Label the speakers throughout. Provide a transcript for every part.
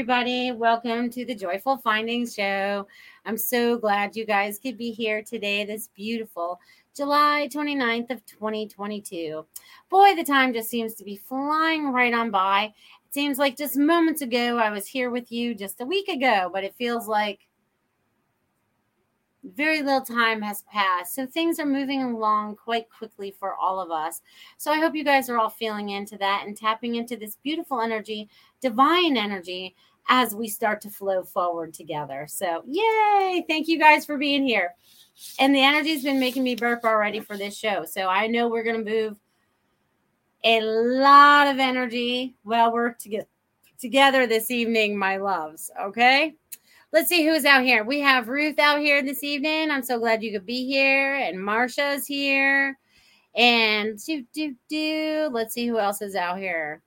Speaker 1: Everybody. Welcome to the Joyful Findings Show. I'm so glad you guys could be here today, this beautiful July 29th of 2022. Boy, the time just seems to be flying right on by. It seems like just moments ago I was here with you just a week ago, but it feels like very little time has passed. So things are moving along quite quickly for all of us. So I hope you guys are all feeling into that and tapping into this beautiful energy, divine energy, as we start to flow forward together. So, yay! Thank you guys for being here. And the energy's been making me burp already for this show. So I know we're going to move a lot of energy well worked to get together this evening, my loves. Okay. Let's see who's out here. We have Ruth out here this evening. I'm so glad you could be here. And Marsha's here. And do do do. Let's see who else is out here.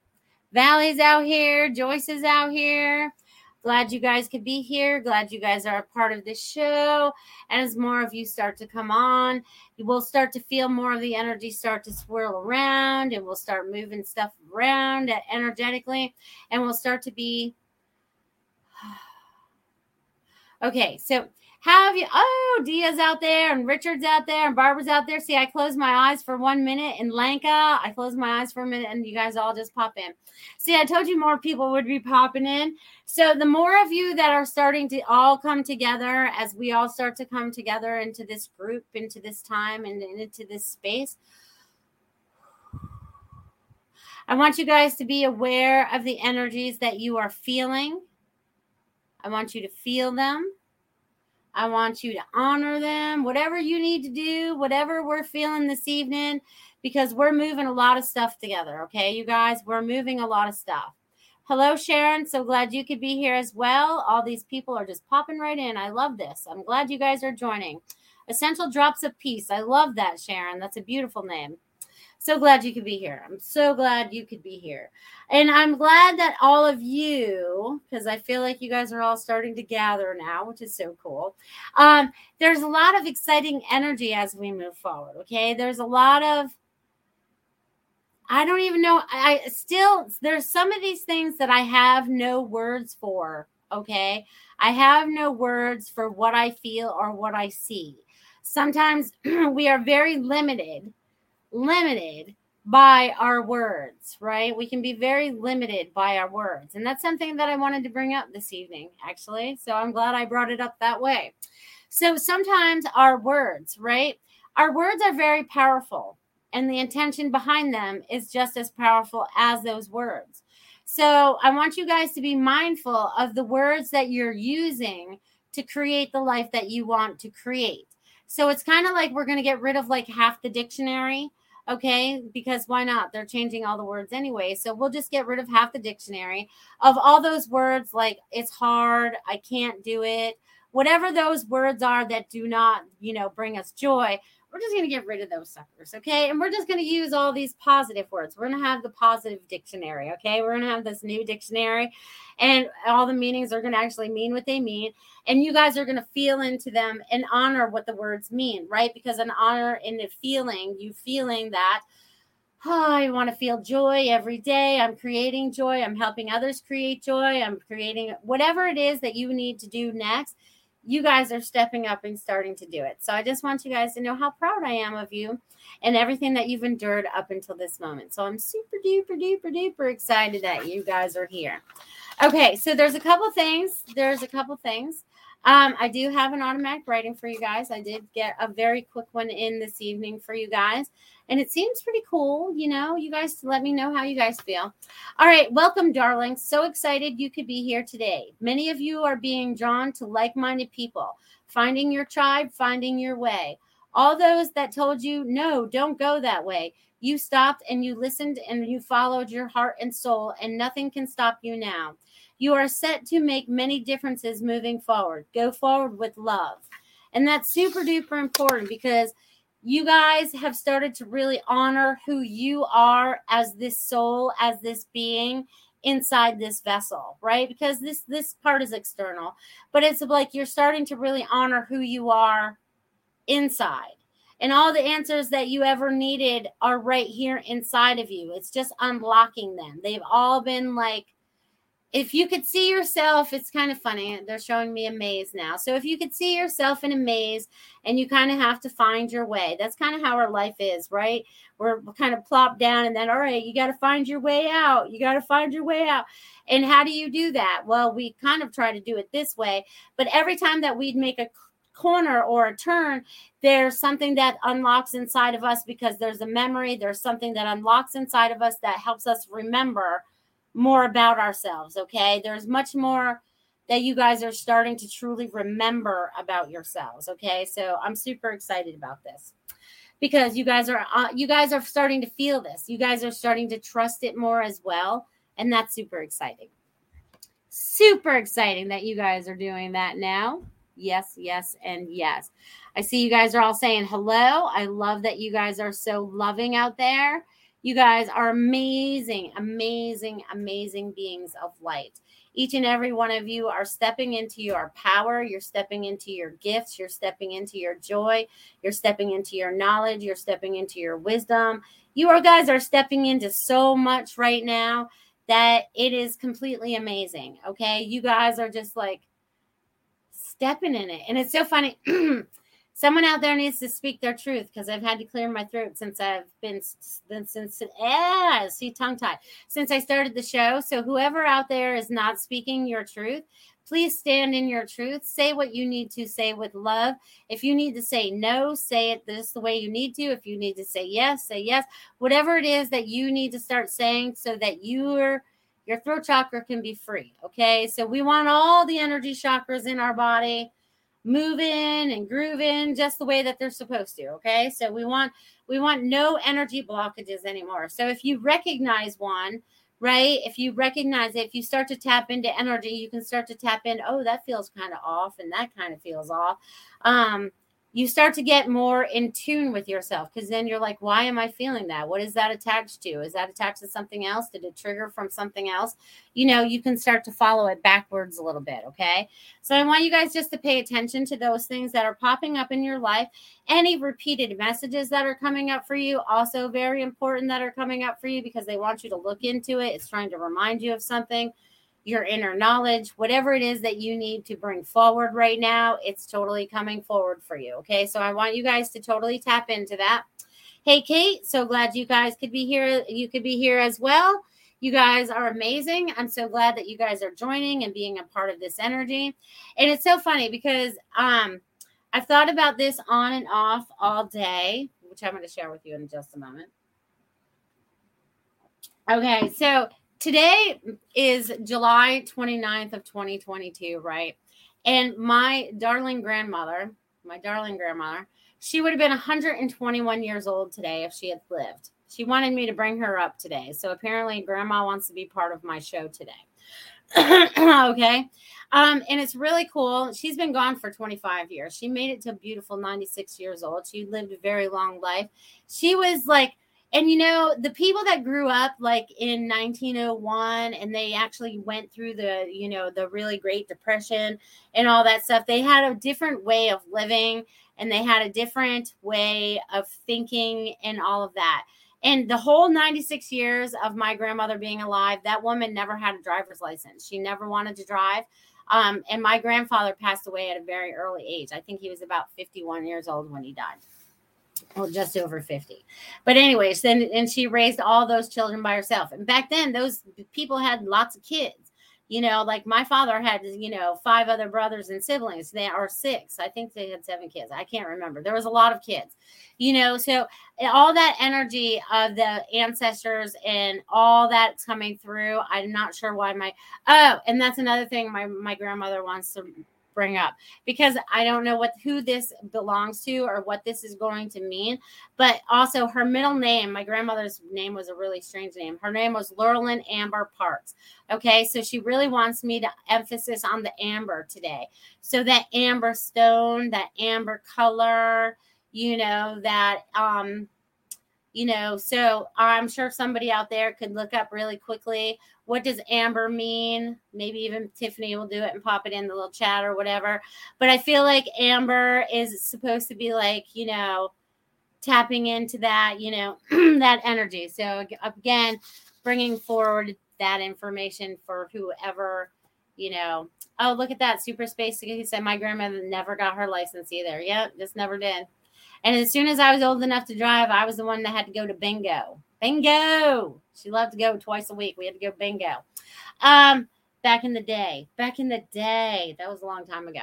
Speaker 1: Valley's out here. Joyce is out here. Glad you guys could be here. Glad you guys are a part of this show. And as more of you start to come on, you will start to feel more of the energy start to swirl around and we'll start moving stuff around energetically and we'll start to be Okay, so have you? Oh, Dia's out there, and Richard's out there, and Barbara's out there. See, I closed my eyes for one minute in Lanka. I closed my eyes for a minute, and you guys all just pop in. See, I told you more people would be popping in. So, the more of you that are starting to all come together as we all start to come together into this group, into this time, and into this space. I want you guys to be aware of the energies that you are feeling I want you to feel them. I want you to honor them, whatever you need to do, whatever we're feeling this evening, because we're moving a lot of stuff together. Okay, you guys, we're moving a lot of stuff. Hello, Sharon. So glad you could be here as well. All these people are just popping right in. I love this. I'm glad you guys are joining. Essential Drops of Peace. I love that, Sharon. That's a beautiful name so glad you could be here. I'm so glad you could be here. And I'm glad that all of you, because I feel like you guys are all starting to gather now, which is so cool. Um, there's a lot of exciting energy as we move forward. Okay. There's a lot of, I don't even know. I still, there's some of these things that I have no words for. Okay. I have no words for what I feel or what I see. Sometimes we are very limited limited by our words, right? We can be very limited by our words. And that's something that I wanted to bring up this evening, actually. So I'm glad I brought it up that way. So sometimes our words, right? Our words are very powerful, and the intention behind them is just as powerful as those words. So I want you guys to be mindful of the words that you're using to create the life that you want to create. So it's kind of like we're going to get rid of like half the dictionary okay? Because why not? They're changing all the words anyway. So we'll just get rid of half the dictionary. Of all those words like it's hard i can't do it whatever those words are that do not you know bring us joy we're just going to get rid of those suckers, okay? And we're just going to use all these positive words. We're going to have the positive dictionary, okay? We're going to have this new dictionary, and all the meanings are going to actually mean what they mean. And you guys are going to feel into them and honor what the words mean, right? Because an honor in the feeling, you feeling that. Oh, I want to feel joy every day. I'm creating joy. I'm helping others create joy. I'm creating whatever it is that you need to do next you guys are stepping up and starting to do it. So I just want you guys to know how proud I am of you and everything that you've endured up until this moment. So I'm super duper duper duper excited that you guys are here. Okay, so there's a couple things. There's a couple things. Um, I do have an automatic writing for you guys. I did get a very quick one in this evening for you guys and it seems pretty cool. You know, you guys let me know how you guys feel. All right, welcome, darlings. So excited you could be here today. Many of you are being drawn to like minded people, finding your tribe, finding your way. All those that told you, no, don't go that way. You stopped and you listened and you followed your heart and soul, and nothing can stop you now. You are set to make many differences moving forward. Go forward with love. And that's super duper important because you guys have started to really honor who you are as this soul, as this being inside this vessel, right? Because this this part is external, but it's like you're starting to really honor who you are inside. And all the answers that you ever needed are right here inside of you. It's just unlocking them. They've all been like if you could see yourself, it's kind of funny. They're showing me a maze now. So if you could see yourself in a maze and you kind of have to find your way, that's kind of how our life is, right? We're kind of plopped down and then, all right, you got to find your way out. You got to find your way out. And how do you do that? Well, we kind of try to do it this way. But every time that we'd make a corner or a turn, there's something that unlocks inside of us because there's a memory, there's something that unlocks inside of us that helps us remember more about ourselves. Okay. There's much more that you guys are starting to truly remember about yourselves. Okay. So I'm super excited about this because you guys are uh, you guys are starting to feel this. You guys are starting to trust it more as well, and that's super exciting. Super exciting that you guys are doing that now. Yes, yes, and yes. I see you guys are all saying hello. I love that you guys are so loving out there. You guys are amazing, amazing, amazing beings of light. Each and every one of you are stepping into your power. You're stepping into your gifts. You're stepping into your joy. You're stepping into your knowledge. You're stepping into your wisdom. You are guys are stepping into so much right now that it is completely amazing. Okay. You guys are just like stepping in it. And it's so funny. someone out there needs to speak their truth because I've had to clear my throat since I've been since since ah, see tongue tied since I started the show. So whoever out there is not speaking your truth, please stand in your truth. Say what you need to say with love. If you need to say no, say it this the way you need to. If you need to say yes, say yes. Whatever it is that you need to start saying so that your your throat chakra can be free. Okay, so we want all the energy chakras in our body moving and grooving just the way that they're supposed to okay? So we want we want no energy blockages anymore. So if you recognize one right if you recognize it if you start to tap into energy you can start to tap in oh that feels kind of off and that kind of feels off. Um you start to get more in tune with yourself because then you're like, why am I feeling that? What is that attached to? Is that attached to something else? Did it trigger from something else? You know, you can start to follow it backwards a little bit. Okay. So I want you guys just to pay attention to those things that are popping up in your life. Any repeated messages that are coming up for you, also very important that are coming up for you because they want you to look into it. It's trying to remind you of something your inner knowledge, whatever it is that you need to bring forward right now, it's totally coming forward for you. Okay. So I want you guys to totally tap into that. Hey, Kate, so glad you guys could be here. You could be here as well. You guys are amazing. I'm so glad that you guys are joining and being a part of this energy. And it's so funny because um, I've thought about this on and off all day, which I'm going to share with you in just a moment. Okay, so today is July 29th of 2022, right? And my darling grandmother, my darling grandmother, she would have been 121 years old today if she had lived. She wanted me to bring her up today. So apparently, grandma wants to be part of my show today. okay. Um, and it's really cool. She's been gone for 25 years. She made it to beautiful 96 years old. She lived a very long life. She was like and you know the people that grew up like in 1901 and they actually went through the you know the really great depression and all that stuff they had a different way of living and they had a different way of thinking and all of that. And the whole 96 years of my grandmother being alive that woman never had a driver's license. She never wanted to drive. Um, and my grandfather passed away at a very early age. I think he was about 51 years old when he died well, just over 50. But anyways, then and she raised all those children by herself. And back then, those people had lots of kids. You know, like my father had, you know, five other brothers and siblings. They are six. I think they had seven kids. I can't remember. There was a lot of kids, you know. So all that energy of the ancestors and all that's coming through. I'm not sure why my oh, and that's another thing my my grandmother wants to bring up because I don't know what who this belongs to or what this is going to mean. But also her middle name, my grandmother's name was a really strange name. Her name was Laurelyn Amber Parks. Okay, so she really wants me to emphasis on the amber today. So that amber stone, that amber color, you know, that um you know so i'm sure somebody out there could look up really quickly what does amber mean? Maybe even tiffany will do it and pop it in the little chat or whatever. But i feel like amber is supposed to be like you know tapping into that you know that energy. So again bringing forward that information for whoever you know oh look at that super space. He said my grandmother never got her license either. Yep just never did and as soon as I was old enough to drive, I was the one that had to go to bingo. Bingo. She loved to go twice a week. We had to go bingo. Um, back in the day. Back in the day. That was a long time ago.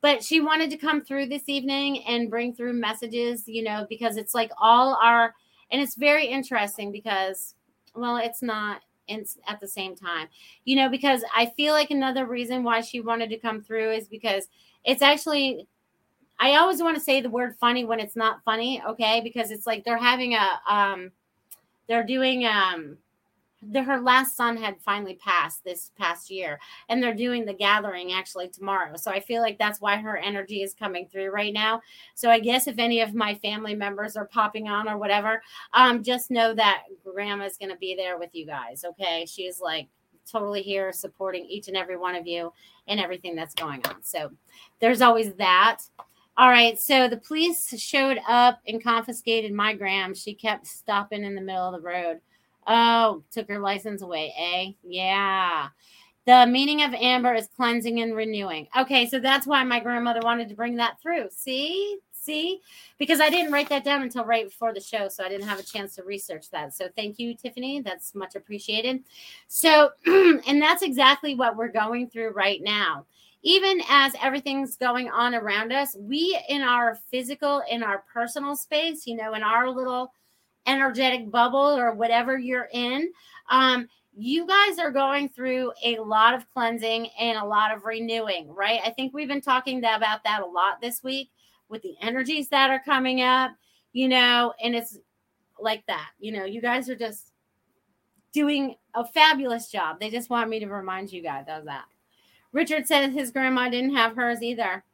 Speaker 1: But she wanted to come through this evening and bring through messages, you know, because it's like all our and it's very interesting because well, it's not it's at the same time. You know, because I feel like another reason why she wanted to come through is because it's actually I always want to say the word funny when it's not funny, okay? Because it's like they're having a um they're doing um the, her last son had finally passed this past year and they're doing the gathering actually tomorrow. So i feel like that's why her energy is coming through right now. So i guess if any of my family members are popping on or whatever um just know that grandma's going to be there with you guys okay? She's like totally here supporting each and every one of you and everything that's going on. So there's always that all right, so the police showed up and confiscated my gram. She kept stopping in the middle of the road. Oh, took her license away, eh? Yeah. The meaning of amber is cleansing and renewing. Okay, so that's why my grandmother wanted to bring that through. See? See? Because I didn't write that down until right before the show, so I didn't have a chance to research that. So thank you, Tiffany. That's much appreciated. So, and that's exactly what we're going through right now even as everything's going on around us, we in our physical, in our personal space, you know, in our little energetic bubble or whatever you're in, um, you guys are going through a lot of cleansing and a lot of renewing, right? I think we've been talking about that a lot this week with the energies that are coming up, you know, and it's like that. You know, you guys are just doing a fabulous job. They just want me to remind you guys of that. Richard said his grandma didn't have hers either.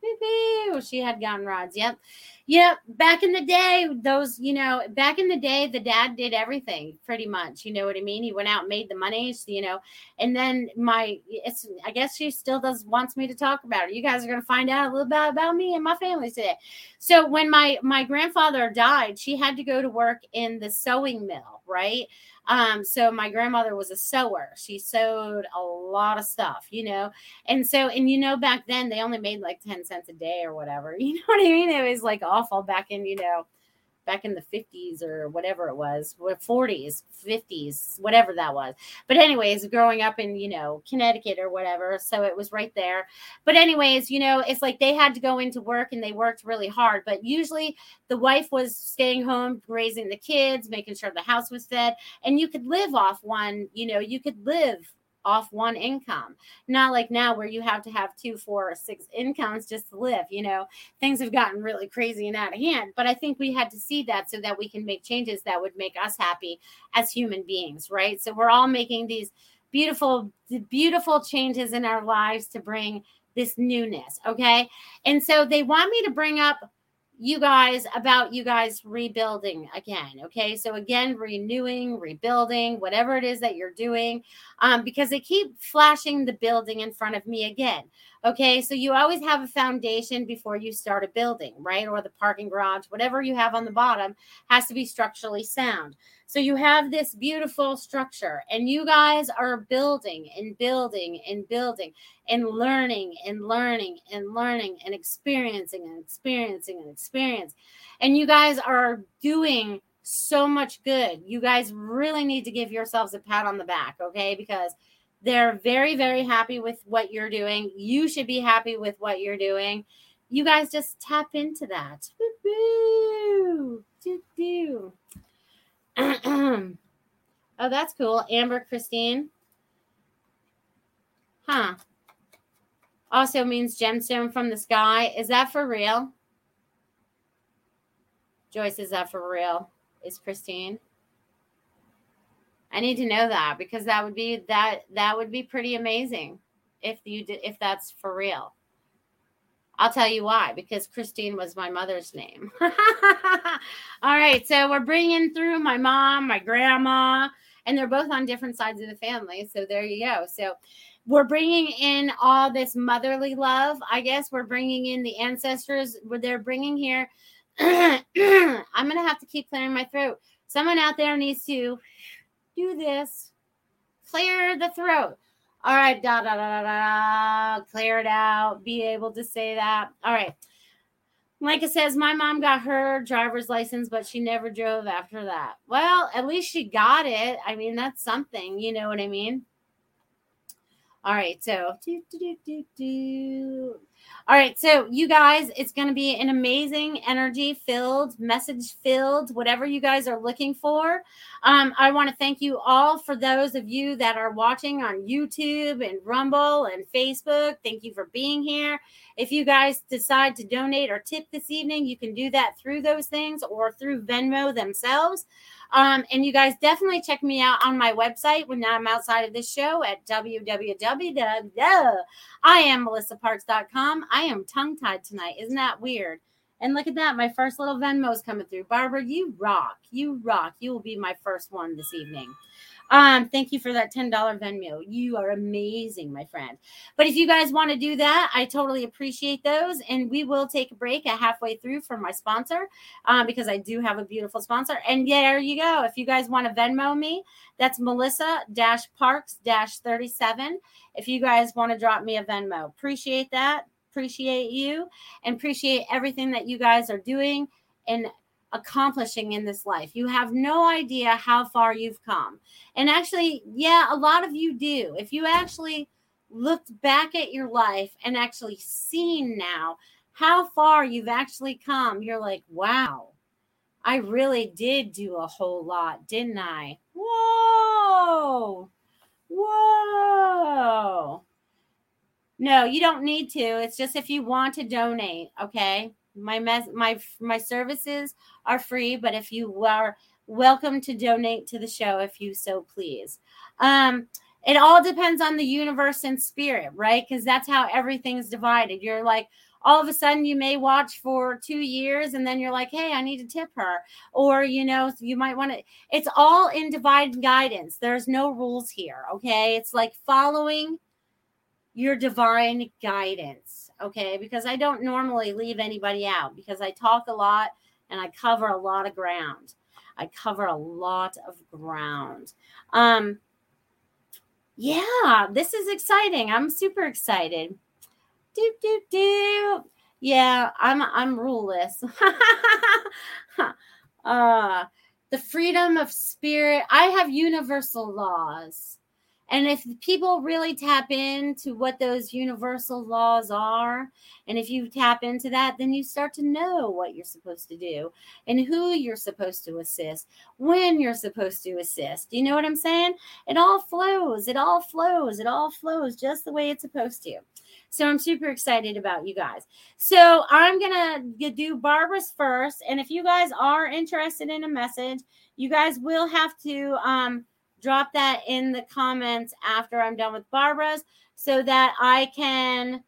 Speaker 1: She had gotten rods. Yep. Yep. Back in the day, those, you know, back in the day, the dad did everything pretty much. You know what I mean? He went out and made the money, you know. And then my, it's, I guess she still does wants me to talk about it. You guys are going to find out a little bit about me and my family today. So when my my grandfather died, she had to go to work in the sewing mill, right? Um, so my grandmother was a sewer. She sewed a lot of stuff, you know. And so, and you know, back then they only made like 10 cents a day or whatever. You know what I mean? It was like awful back in, you know, back in the 50s or whatever it was, 40s, 50s, whatever that was. But anyways, growing up in, you know, Connecticut or whatever, so it was right there. But anyways, you know, it's like they had to go into work and they worked really hard, but usually the wife was staying home raising the kids, making sure the house was fed, and you could live off one, you know, you could live off one income. Not like now where you have to have two, four, or six incomes just to live. You know, things have gotten really crazy and out of hand. But I think we had to see that so that we can make changes that would make us happy as human beings, right? So we're all making these beautiful, beautiful changes in our lives to bring this newness. Okay. And so they want me to bring up you guys about you guys rebuilding again. Okay. So, again, renewing, rebuilding, whatever it is that you're doing, um, because they keep flashing the building in front of me again. Okay. So, you always have a foundation before you start a building, right? Or the parking garage, whatever you have on the bottom has to be structurally sound. So you have this beautiful structure, and you guys are building and building and building and learning and learning and learning and experiencing and experiencing and experience. And you guys are doing so much good. You guys really need to give yourselves a pat on the back, okay? Because they're very, very happy with what you're doing. You should be happy with what you're doing. You guys just tap into that. Oh, that's cool. Amber Christine. Huh. Also means gemstone from the sky. Is that for real? Joyce, is that for real? Is Christine? I need to know that because that would be that that would be pretty amazing if you did if that's for real. I'll tell you why, because Christine was my mother's name. All right, so we're bringing through my mom, my grandma, and they're both on different sides of the family. So there you go. So we're bringing in all this motherly love. I guess we're bringing in the ancestors. They're bringing here. I'm gonna have to keep clearing my throat. Someone out there needs to do this. Clear the throat. All right, da da da da da. Clear it out. Be able to say that. All right. It says, my mom got her driver's license, but she never drove after that. Well, at least she got it. I mean, that's something. You know what I mean? All right, so do, do, do, do, all right, so you guys, it's going to be an amazing energy filled, message filled, whatever you guys are looking for. Um, I want to thank you all for those of you that are watching on YouTube and Rumble and Facebook. Thank you for being here. If you guys decide to donate or tip this evening, you can do that through those things or through Venmo themselves. Um, and you guys definitely check me out on my website when I'm outside of this show at www.iammelissaparks.com. I am tongue tied tonight. Isn't that weird? And look at that. My first little Venmo's coming through. Barbara, you rock. You rock. You will be my first one this evening. Um, thank you for that $10 Venmo. You are amazing, my friend. But if you guys want to do that, I totally appreciate those. And we will take a break at halfway through for my sponsor um, because I do have a beautiful sponsor. And there you go. If you guys want to Venmo me, that's Melissa Parks 37. If you guys want to drop me a Venmo, appreciate that. Appreciate you and appreciate everything that you guys are doing. And accomplishing in this life. You have no idea how far you've come. And actually, yeah, a lot of you do. If you actually looked back at your life and actually seen now how far you've actually come, you're like, wow, I really did do a whole lot, didn't I? Whoa, whoa. No, you don't need to. It's just if you want to donate, okay? My mes- my my services are free, but if you are welcome to donate to the show if you so please. Um, it all depends on the universe and spirit, right? Because that's how everything's divided. You're like, all of a sudden you may watch for two years and then you're like hey i need to tip her or you know you might want to it's all in divine guidance there's no rules here okay it's like following your divine guidance okay because i don't normally leave anybody out because i talk a lot and I cover a lot of ground. I cover a lot of ground. Um, yeah, this is exciting. I'm super excited. Do do do. Yeah, I'm I'm ruleless. Uh, the freedom of spirit. I have universal laws. And if people really tap into what those universal laws are, and if you tap into that, then you start to know what you're supposed to do and who you're supposed to assist, when you're supposed to assist. Do you know what I'm saying? It all flows. It all flows. It all flows just the way it's supposed to. So I'm super excited about you guys. So I'm going to do Barbara's first. And if you guys are interested in a message, you guys will have to um, drop that in the comments after I'm done with Barbara's so that I can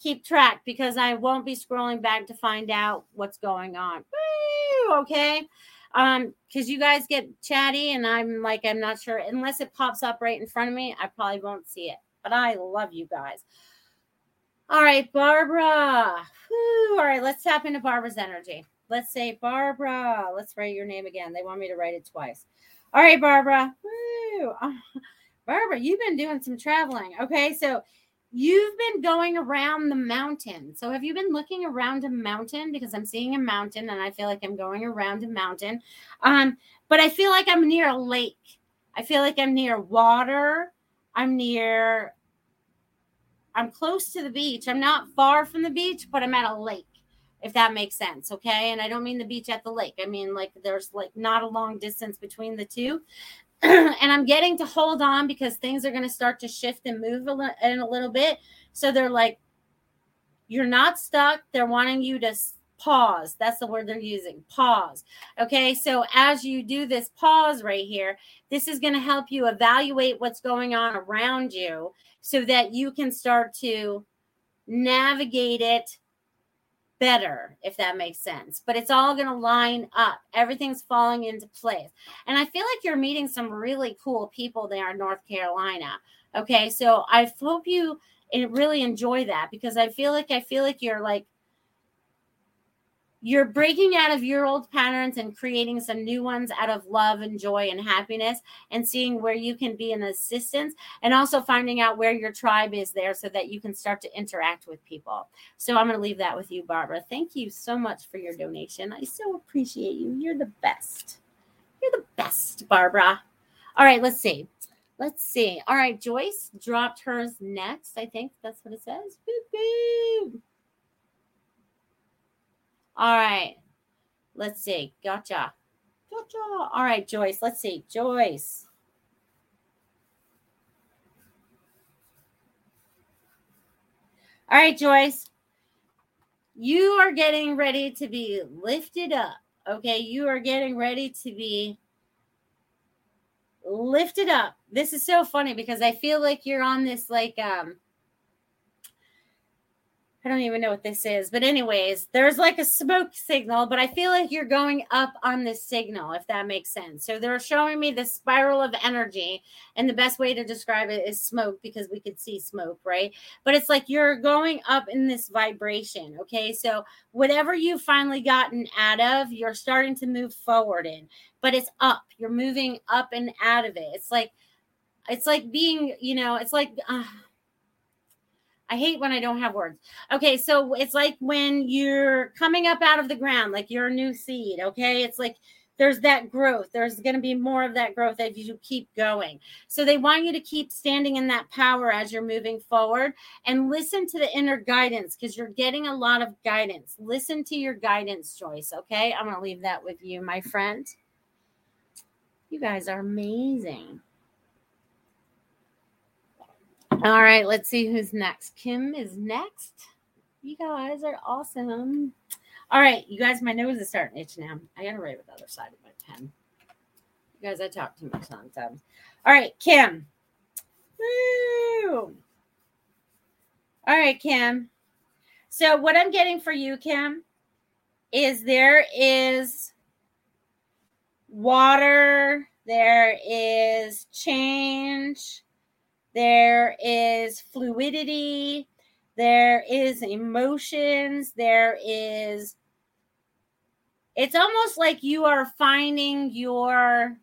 Speaker 1: keep track because I won't be scrolling back to find out what's going on. Okay. Um, because you guys get chatty and I'm like, I'm not sure unless it pops up right in front of me, I probably won't see it. But I love you guys. All right, Barbara. All right, let's tap into Barbara's energy. Let's say Barbara. Let's write your name again. They want me to write it twice. All right, Barbara. Woo. Barbara, you've been doing some traveling. Okay, so you've been going around the mountain. So have you been looking around a mountain? Because I'm seeing a mountain and I feel like I'm going around a mountain. Um, but I feel like I'm near a lake. I feel like I'm near water. I'm near I'm close to the beach. I'm not far from the beach, but I'm at a lake, if that makes sense. Okay. And I don't mean the beach at the lake. I mean, like, there's like not a long distance between the two. and I'm getting to hold on because things are going to start to shift and move a li- in a little bit. So they're like, you're not stuck. They're wanting you to pause. That's the word they're using pause. Okay. So as you do this pause right here, this is going to help you evaluate what's going on around you so that you can start to navigate it better, if that makes sense. But it's all going to line up. Everything's falling into place. And I feel like you're meeting some really cool people there in North Carolina. Okay. So I hope you eh, really enjoy that because I feel like I feel like you're like you're breaking out of your old patterns and creating some new ones out of love and joy and happiness and seeing where you can be an assistance and also finding out where your tribe is there so that you can start to interact with people. So I'm going to leave that with you, Barbara. Thank you so much for your donation. I so appreciate you. You're the best. You're the best, Barbara. All right, let's see. Let's see. All right, Joyce dropped hers next. I think that's what it says. Boop, boop. All right. Let's see. Gotcha. Gotcha. All right, Joyce. Let's see. Joyce. All right, Joyce. You are getting ready to be lifted up. Okay. You are getting ready to be lifted up. This is so funny because I feel like you're on this like um I don't even know what this is. But, anyways, there's like a smoke signal, but I feel like you're going up on this signal, if that makes sense. So, they're showing me the spiral of energy. And the best way to describe it is smoke because we could see smoke, right? But it's like you're going up in this vibration. Okay. So, whatever you've finally gotten out of, you're starting to move forward in, but it's up. You're moving up and out of it. It's like, it's like being, you know, it's like, uh, I hate when I don't have words. Okay, so it's like when you're coming up out of the ground, like you're a new seed. Okay, it's like there's that growth. There's going to be more of that growth as you keep going. So they want you to keep standing in that power as you're moving forward and listen to the inner guidance because you're getting a lot of guidance. Listen to your guidance, Joyce. Okay, I'm going to leave that with you, my friend. You guys are amazing. All right, let's see who's next. Kim is next. You guys are awesome. All right, you guys, my nose is starting to itch now. I gotta write with the other side of my pen. You guys, I talk too much sometimes. All right, Kim. Woo! All right, Kim. So, what I'm getting for you, Kim, is there is water, there is change, there is fluidity, there is emotions, there is it's almost like you are finding your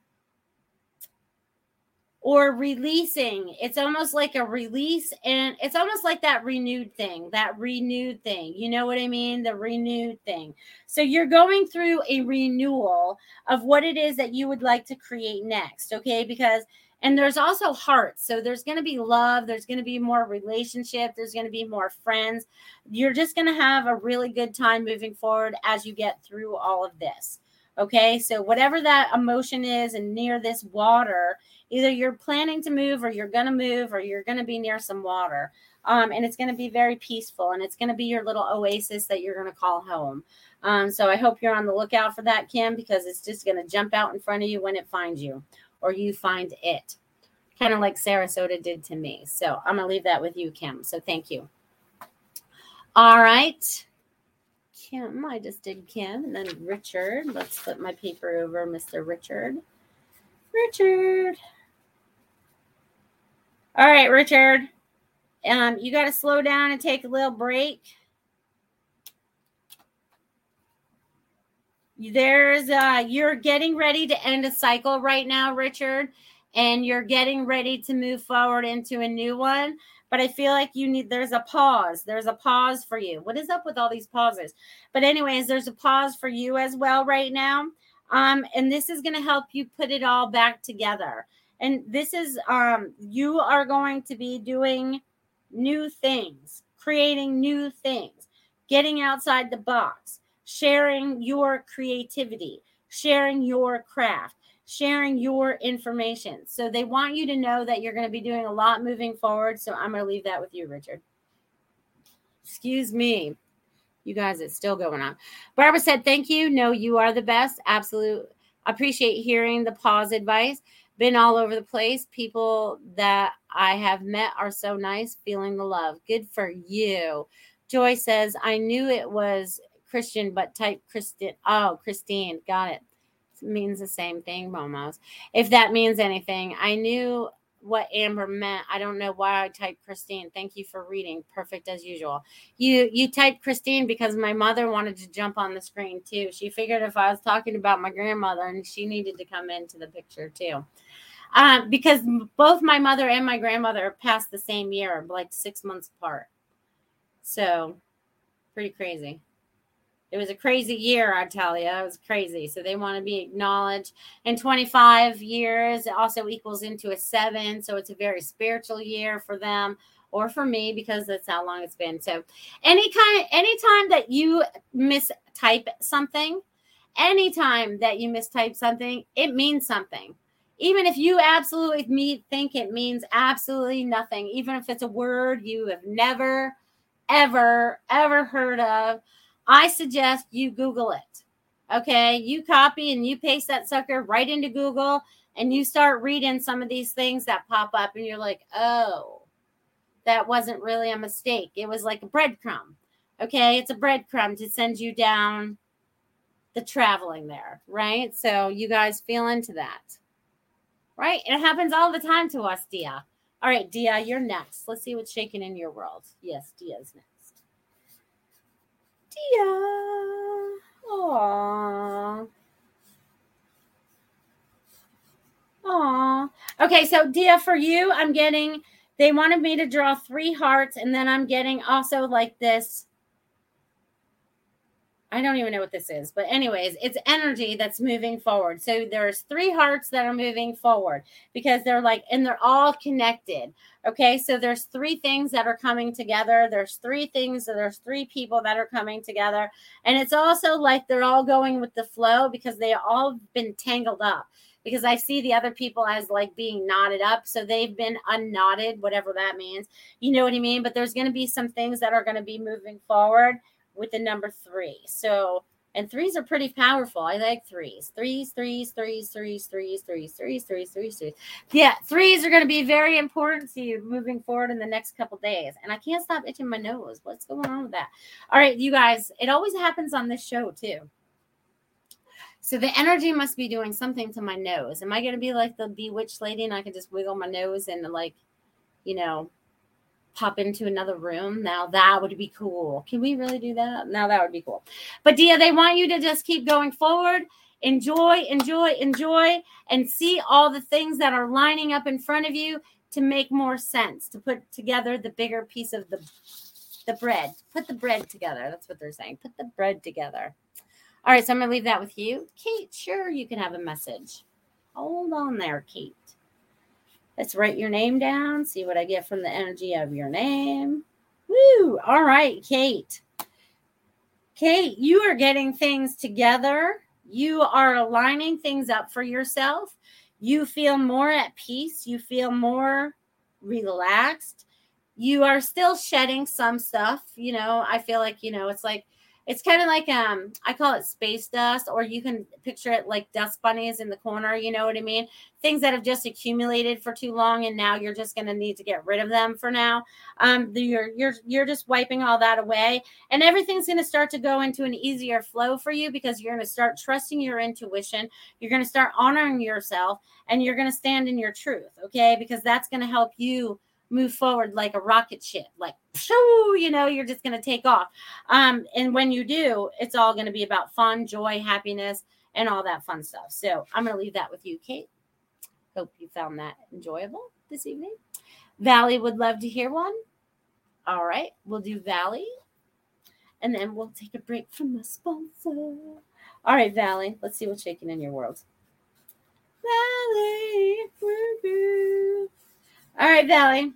Speaker 1: or releasing. It's almost like a release, and it's almost like that renewed thing, that renewed thing. You know what I mean? The renewed thing. So you're going through a renewal of what it is that you would like to create next, okay? Because and there's also hearts. So there's going to be love, there's going to be more relationship, there's going to be more friends. You're just going to have a really good time moving forward as you get through all of this. Okay, so whatever that emotion is and near this water, either you're planning to move or you're going to move or you're going to be near some water. Um, and it's going to be very peaceful and it's going to be your little oasis that you're going to call home. Um, so I hope you're on the lookout for that, Kim, because it's just going to jump out in front of you when it finds you or you find it. Kind of like Sarasota did to me. So I'm going to leave that with you, Kim. So thank you. All right. Kim, I just did Kim and then Richard. Let's flip my paper over, Mr. Richard. Richard. All right, Richard. Um, you got to slow down and take a little break. There's uh you're getting ready to end a cycle right now, Richard, and you're getting ready to move forward into a new one. But I feel like you need there's a pause. There's a pause for you. What is up with all these pauses? But anyways, there's a pause for you as well right now. Um, and this is going to help you put it all back together. And this is um you are going to be doing new things, creating new things, getting outside the box sharing your creativity, sharing your craft, sharing your information. So they want you to know that you're going to be doing a lot moving forward. So I'm going to leave that with you, Richard. Excuse me. You guys, it's still going on. Barbara said, Thank you. No, you are the best. Absolute. Appreciate hearing the pause advice. Been all over the place. People that I have met are so nice, feeling the love. Good for you. Joy says, I knew it was Christian, but type Christine. Oh, Christine, got it. it. Means the same thing, Momos. If that means anything, I knew what Amber meant. I don't know why I typed Christine. Thank you for reading. Perfect as usual. You you typed Christine because my mother wanted to jump on the screen too. She figured if I was talking about my grandmother and she needed to come into the picture too. Um, because both my mother and my grandmother passed the same year, like six months apart. So pretty crazy it was a crazy year, I tell you. It was crazy. So they want to be acknowledged. And 25 years it also equals into a seven. So it's a very spiritual year for them or for me because that's how long it's been. So any kind anytime that you mistype something, anytime that you mistype something, it means something. Even if you absolutely think it means absolutely nothing, even if it's a word you have never, ever, ever heard of I suggest you Google it. Okay. You copy and you paste that sucker right into Google and you start reading some of these things that pop up and you're like, oh, that wasn't really a mistake. It was like a breadcrumb. Okay. It's a breadcrumb to send you down the traveling there. Right. So you guys feel into that. Right. It happens all the time to us, Dia. All right, Dia, you're next. Let's see what's shaking in your world. Yes, Dia's next. Dia. Aww. Aww. Okay, so Dia, for you, I'm getting, they wanted me to draw three hearts, and then I'm getting also like this I don't even know what this is, but anyways, it's energy that's moving forward. So there's three hearts that are moving forward because they're like, and they're all connected. Okay, so there's three things that are coming together. There's three things. There's three people that are coming together, and it's also like they're all going with the flow because they all been tangled up. Because I see the other people as like being knotted up, so they've been unknotted, whatever that means. You know what I mean? But there's going to be some things that are going to be moving forward with the number three. So, and threes are pretty powerful. I like threes. Threes, threes, threes, threes, threes, threes, threes, threes, threes, threes. Yeah, threes are going to be very important to you moving forward in the next couple days. And I can't stop itching my nose. What's going on with that? All right, you guys, it always happens on this show too. So the energy must be doing something to my nose. Am I going to be like the bewitched lady and I can just wiggle my nose and like, you know, pop into another room. Now that would be cool. Can we really do that? Now that would be cool. But Dia, they want you to just keep going forward. Enjoy, enjoy, enjoy, and see all the things that are lining up in front of you to make more sense, to put together the bigger piece of the the bread. Put the bread together. That's what they're saying. Put the bread together. All right, so I'm gonna leave that with you. Kate, sure you can have a message. Hold on there, Kate. Let's write your name down, see what I get from the energy of your name. Woo! All right, Kate. Kate, you are getting things together. You are aligning things up for yourself. You feel more at peace. You feel more relaxed. You are still shedding some stuff. You know, I feel like, you know, it's like it's kind of like um I call it space dust, or you can picture it like dust bunnies in the corner, you know what I mean? Things that have just accumulated for too long and now you're just gonna need to get rid of them for now. Um you're you're you're just wiping all that away and everything's gonna start to go into an easier flow for you because you're gonna start trusting your intuition, you're gonna start honoring yourself, and you're gonna stand in your truth, okay? Because that's gonna help you move forward like a rocket ship, like you know, you're just going to take off. Um, and when you do, it's all going to be about fun, joy, happiness, and all that fun stuff. So I'm going to leave that with you, Kate. Hope you found that enjoyable this evening. Valley would love to hear one. All right, we'll do Valley, and then we'll take a break from the sponsor. All right, Valley, let's see what's shaking in your world. Valley, all right, Valley.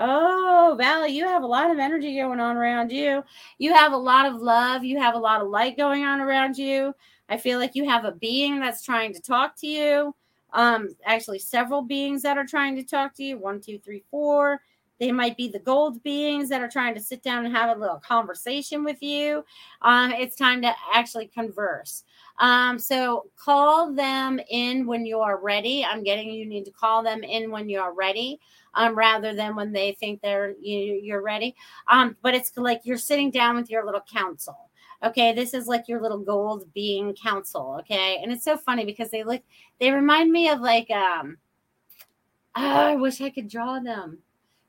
Speaker 1: Oh, Valley, you have a lot of energy going on around you. You have a lot of love. You have a lot of light going on around you. I feel like you have a being that's trying to talk to you. Um, actually, several beings that are trying to talk to you. One, two, three, four. They might be the gold beings that are trying to sit down and have a little conversation with you. Um, it's time to actually converse. Um, so call them in when you are ready. I'm getting you need to call them in when you are ready. Um, rather than when they think they're you, you're ready. Um, but it's like you're sitting down with your little council. Okay, this is like your little gold being council. Okay, and it's so funny because they look, they remind me of like, um, oh, I wish I could draw them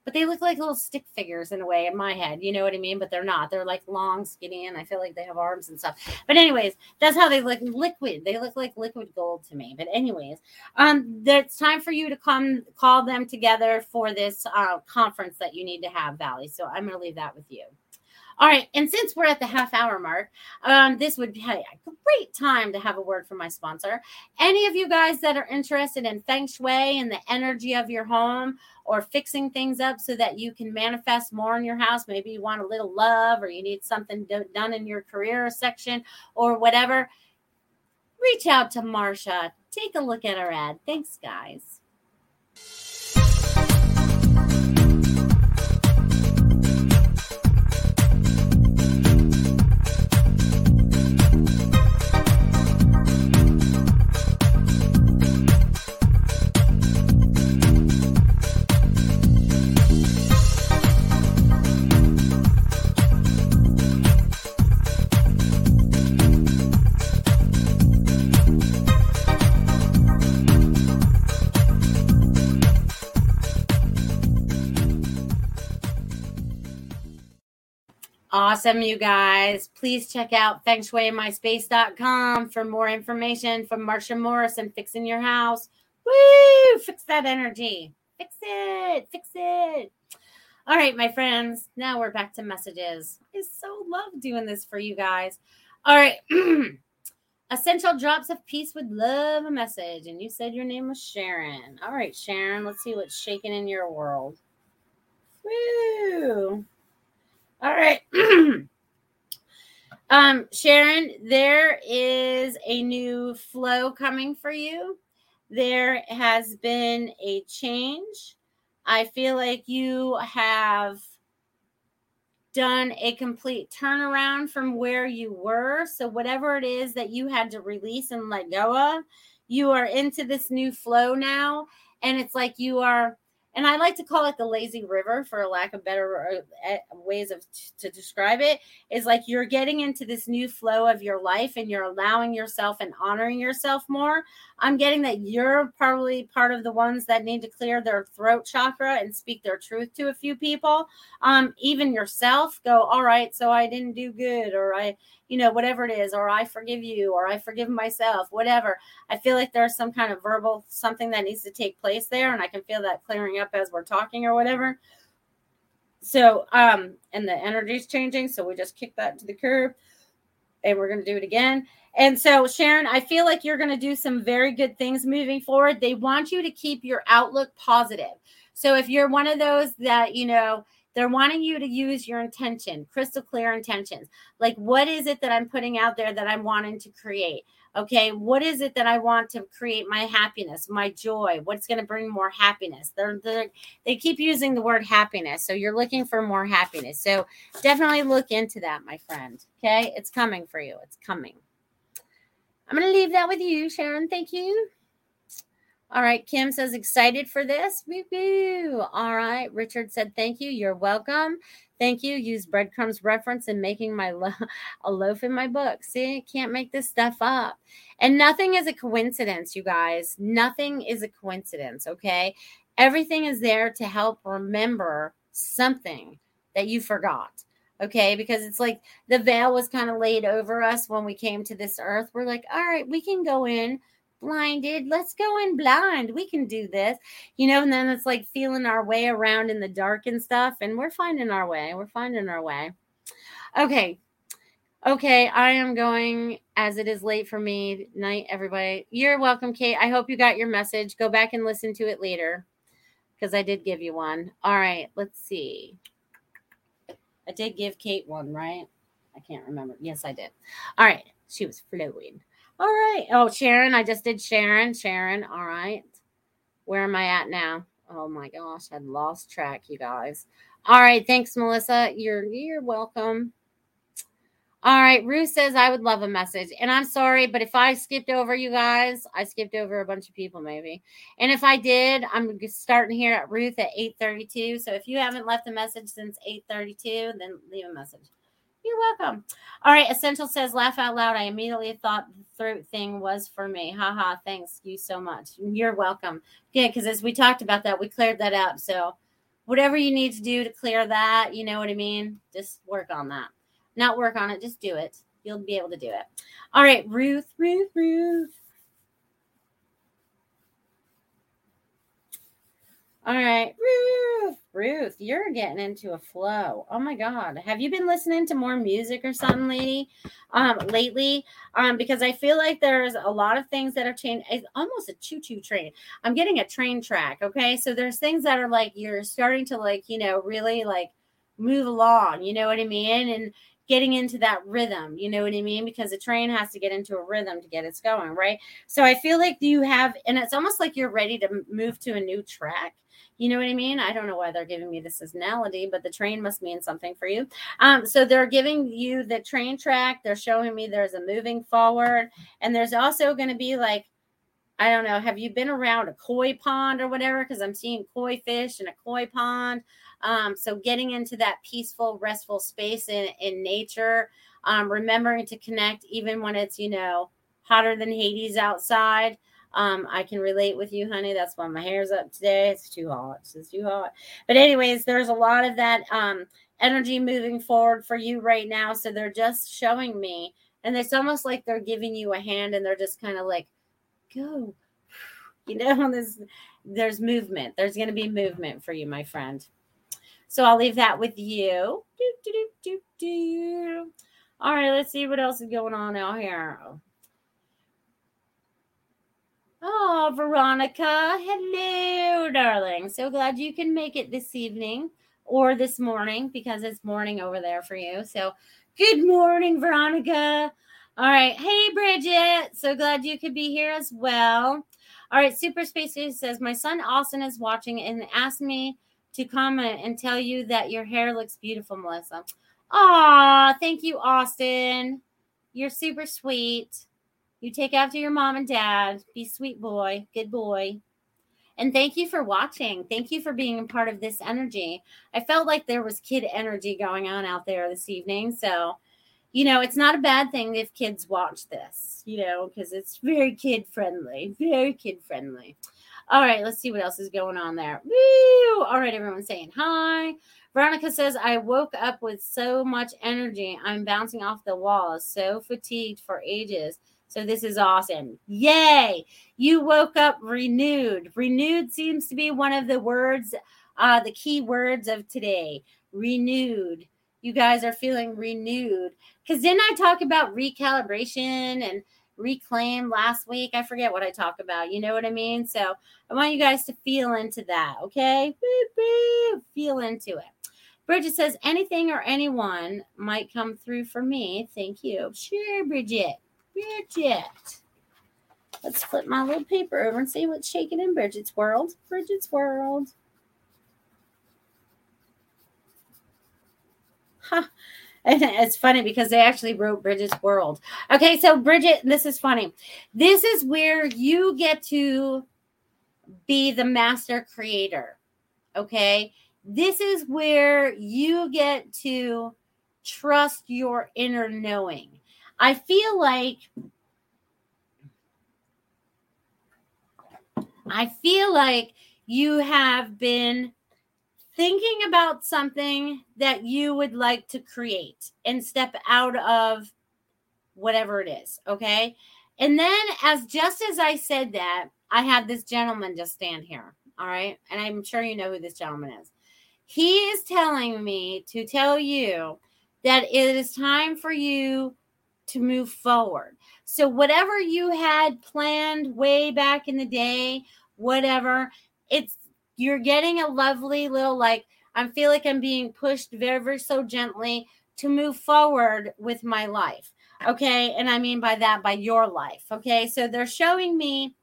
Speaker 1: but they look like little stick figures in a way in my head. You know what I mean? But they're not. They're like long, skinny, and I feel like they have arms and stuff. But anyways, that's how they look liquid. They look like liquid gold to me. But anyways, um, it's time for you to come call them together for this uh, conference that you need to have, Valley. So I'm going to leave that with you. All right. And since we're at the half hour mark, um, this would be a great time to have a word from my sponsor. Any of you guys that are interested in feng shui and the energy of your home or fixing things up so that you can manifest more in your house, maybe you want a little love or you need something do- done in your career section or whatever, reach out to Marsha. Take a look at our ad. Thanks, guys. Awesome, you guys. Please check out fengshuimyspace.com for more information from Marsha Morris and fixing your house. Woo! Fix that energy. Fix it. Fix it. All right, my friends. Now we're back to messages. I so love doing this for you guys. All right. Essential Drops of Peace would love a message. And you said your name was Sharon. All right, Sharon. Let's see what's shaking in your world. Woo! All right. um, Sharon, there is a new flow coming for you. There has been a change. I feel like you have done a complete turnaround from where you were. So, whatever it is that you had to release and let go of, you are into this new flow now. And it's like you are and I like to call it the lazy river for lack of better uh, ways of to describe it is like you're getting into this new flow of your life and you're allowing yourself and honoring yourself more. I'm getting that you're probably part of the ones that need to clear their throat chakra and speak their truth to a few people. Um, even yourself go, all right, so I didn't do good, or I, you know, whatever it is, or I forgive you, or I forgive myself, whatever. I feel like there's some kind of verbal something that needs to take place there, and I can feel that clearing up as we're talking or whatever. So, um, and the energy's changing, so we just kick that to the curb, and we're going to do it again. And so, Sharon, I feel like you're going to do some very good things moving forward. They want you to keep your outlook positive. So, if you're one of those that, you know, they're wanting you to use your intention, crystal clear intentions. Like, what is it that I'm putting out there that I'm wanting to create? Okay, what is it that I want to create my happiness, my joy? What's going to bring more happiness? They're, they're, they keep using the word happiness. So you're looking for more happiness. So definitely look into that, my friend. Okay, it's coming for you. It's coming. I'm going to leave that with you, Sharon. Thank you. All right. Kim says, excited for this. Woo woo. All right. Richard said, thank you. You're welcome. Thank you. Use breadcrumbs reference in making my lo- a loaf in my book. See, can't make this stuff up. And nothing is a coincidence, you guys. Nothing is a coincidence. Okay. Everything is there to help remember something that you forgot. Okay. Because it's like the veil was kind of laid over us when we came to this earth. We're like, all right, we can go in blinded. Let's go in blind. We can do this, you know. And then it's like feeling our way around in the dark and stuff. And we're finding our way. We're finding our way. Okay. Okay. I am going as it is late for me. Night, everybody. You're welcome, Kate. I hope you got your message. Go back and listen to it later because I did give you one. All right. Let's see. I did give Kate one, right? I can't remember. Yes, I did. All right. She was flowing. All right. Oh, Sharon. I just did Sharon. Sharon. All right. Where am I at now? Oh my gosh, I lost track, you guys. All right. Thanks, Melissa. You're you're welcome. All right. Ruth says I would love a message. And I'm sorry, but if I skipped over you guys, I skipped over a bunch of people maybe. And if I did, I'm starting here at Ruth at 832. So if you haven't left a message since 832, then leave a message. You're welcome. All right. Essential says, laugh out loud. I immediately thought the throat thing was for me. Haha. Thanks you so much. You're welcome. Yeah. Because as we talked about that, we cleared that up. So whatever you need to do to clear that, you know what I mean? Just work on that. Not work on it, just do it. You'll be able to do it. All right. Ruth, Ruth, Ruth. All right, Ruth, Ruth, you're getting into a flow. Oh my God, have you been listening to more music or something, lady, um, lately? Um, because I feel like there's a lot of things that have changed. It's almost a choo-choo train. I'm getting a train track. Okay, so there's things that are like you're starting to like, you know, really like move along. You know what I mean? And getting into that rhythm. You know what I mean? Because a train has to get into a rhythm to get it's going, right? So I feel like you have, and it's almost like you're ready to move to a new track you know what I mean? I don't know why they're giving me this analogy, but the train must mean something for you. Um, so they're giving you the train track. They're showing me there's a moving forward, and there's also going to be like, I don't know, have you been around a koi pond or whatever? Because I'm seeing koi fish in a koi pond. Um, so getting into that peaceful, restful space in, in nature, um, remembering to connect even when it's, you know, hotter than Hades outside. Um, I can relate with you, honey. That's why my hair's up today. It's too hot. It's too hot. But anyways, there's a lot of that um energy moving forward for you right now. So they're just showing me, and it's almost like they're giving you a hand, and they're just kind of like, go. You know, there's there's movement. There's going to be movement for you, my friend. So I'll leave that with you. Do, do, do, All right, let's see what else is going on out here. Oh, Veronica. Hello, darling. So glad you can make it this evening or this morning because it's morning over there for you. So, good morning, Veronica. All right. Hey, Bridget. So glad you could be here as well. All right. Super Space says, My son Austin is watching and asked me to comment and tell you that your hair looks beautiful, Melissa. Aw, thank you, Austin. You're super sweet. You take after your mom and dad. Be sweet boy, good boy. And thank you for watching. Thank you for being a part of this energy. I felt like there was kid energy going on out there this evening. So, you know, it's not a bad thing if kids watch this, you know, because it's very kid friendly, very kid friendly. All right, let's see what else is going on there. Woo! All right, everyone's saying hi. Veronica says, I woke up with so much energy. I'm bouncing off the walls, so fatigued for ages. So this is awesome. Yay! You woke up renewed. Renewed seems to be one of the words, uh, the key words of today. Renewed. You guys are feeling renewed. Because didn't I talk about recalibration and reclaim last week? I forget what I talked about. You know what I mean? So I want you guys to feel into that, okay? Feel into it. Bridget says, anything or anyone might come through for me. Thank you. Sure, Bridget. Bridget. Let's flip my little paper over and see what's shaking in Bridget's world. Bridget's world. Huh. And it's funny because they actually wrote Bridget's world. Okay, so Bridget, this is funny. This is where you get to be the master creator. Okay this is where you get to trust your inner knowing. I feel like I feel like you have been thinking about something that you would like to create and step out of whatever it is, okay? And then as just as I said that, I had this gentleman just stand here, all right? And I'm sure you know who this gentleman is. He is telling me to tell you that it is time for you to move forward. So, whatever you had planned way back in the day, whatever, it's you're getting a lovely little like, I feel like I'm being pushed very, very so gently to move forward with my life. Okay. And I mean by that, by your life. Okay. So, they're showing me,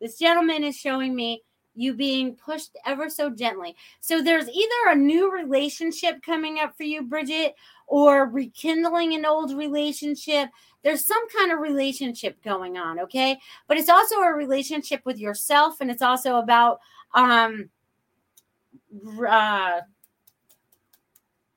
Speaker 1: this gentleman is showing me you being pushed ever so gently. So there's either a new relationship coming up for you, Bridget, or rekindling an old relationship. There's some kind of relationship going on, okay? But it's also a relationship with yourself, and it's also about um uh